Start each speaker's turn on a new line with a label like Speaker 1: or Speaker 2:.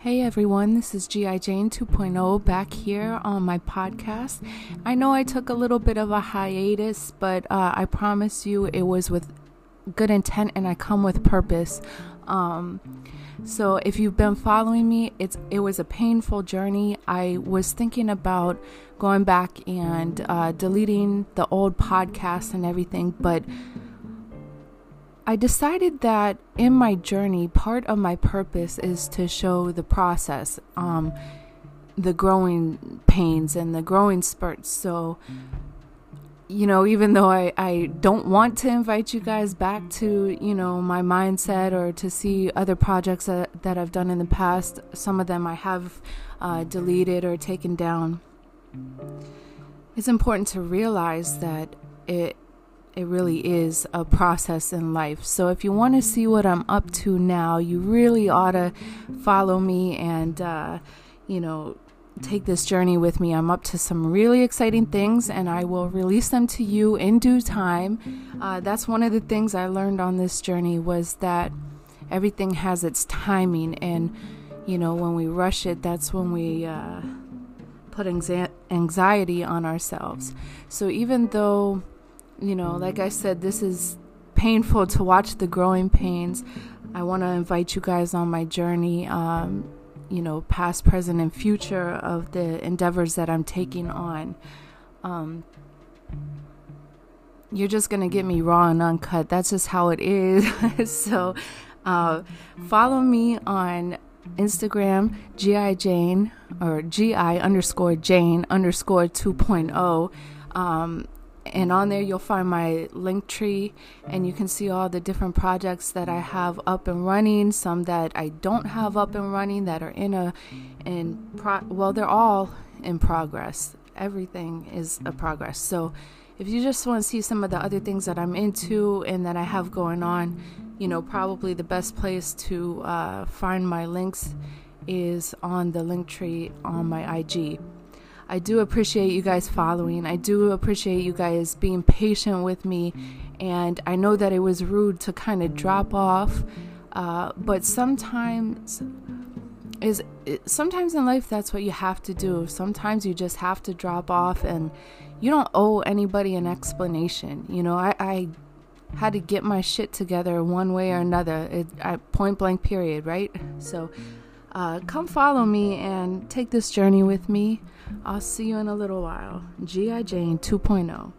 Speaker 1: Hey everyone, this is G.I. Jane 2.0 back here on my podcast. I know I took a little bit of a hiatus, but uh, I promise you it was with good intent and I come with purpose. Um, so if you've been following me, it's it was a painful journey. I was thinking about going back and uh, deleting the old podcast and everything, but I decided that in my journey, part of my purpose is to show the process, um, the growing pains and the growing spurts. So, you know, even though I, I don't want to invite you guys back to, you know, my mindset or to see other projects that, that I've done in the past, some of them I have uh, deleted or taken down. It's important to realize that it it really is a process in life. So if you want to see what I'm up to now, you really ought to follow me and, uh, you know, take this journey with me. I'm up to some really exciting things and I will release them to you in due time. Uh, that's one of the things I learned on this journey was that everything has its timing and, you know, when we rush it, that's when we, uh, put anxiety on ourselves. So even though you know, like I said, this is painful to watch the growing pains. I want to invite you guys on my journey, um, you know, past, present, and future of the endeavors that I'm taking on. Um, you're just going to get me raw and uncut. That's just how it is. so, uh, follow me on Instagram, GI Jane or GI underscore Jane underscore 2.0. Um, and on there you'll find my link tree and you can see all the different projects that I have up and running some that I don't have up and running that are in a in pro well they're all in progress. Everything is a progress. So if you just want to see some of the other things that I'm into and that I have going on you know probably the best place to uh, find my links is on the link tree on my IG I do appreciate you guys following. I do appreciate you guys being patient with me. And I know that it was rude to kind of drop off, uh, but sometimes is sometimes in life that's what you have to do. Sometimes you just have to drop off, and you don't owe anybody an explanation. You know, I, I had to get my shit together one way or another. It, I, point blank, period. Right. So uh, come follow me and take this journey with me. I'll see you in a little while. G.I. Jane 2.0.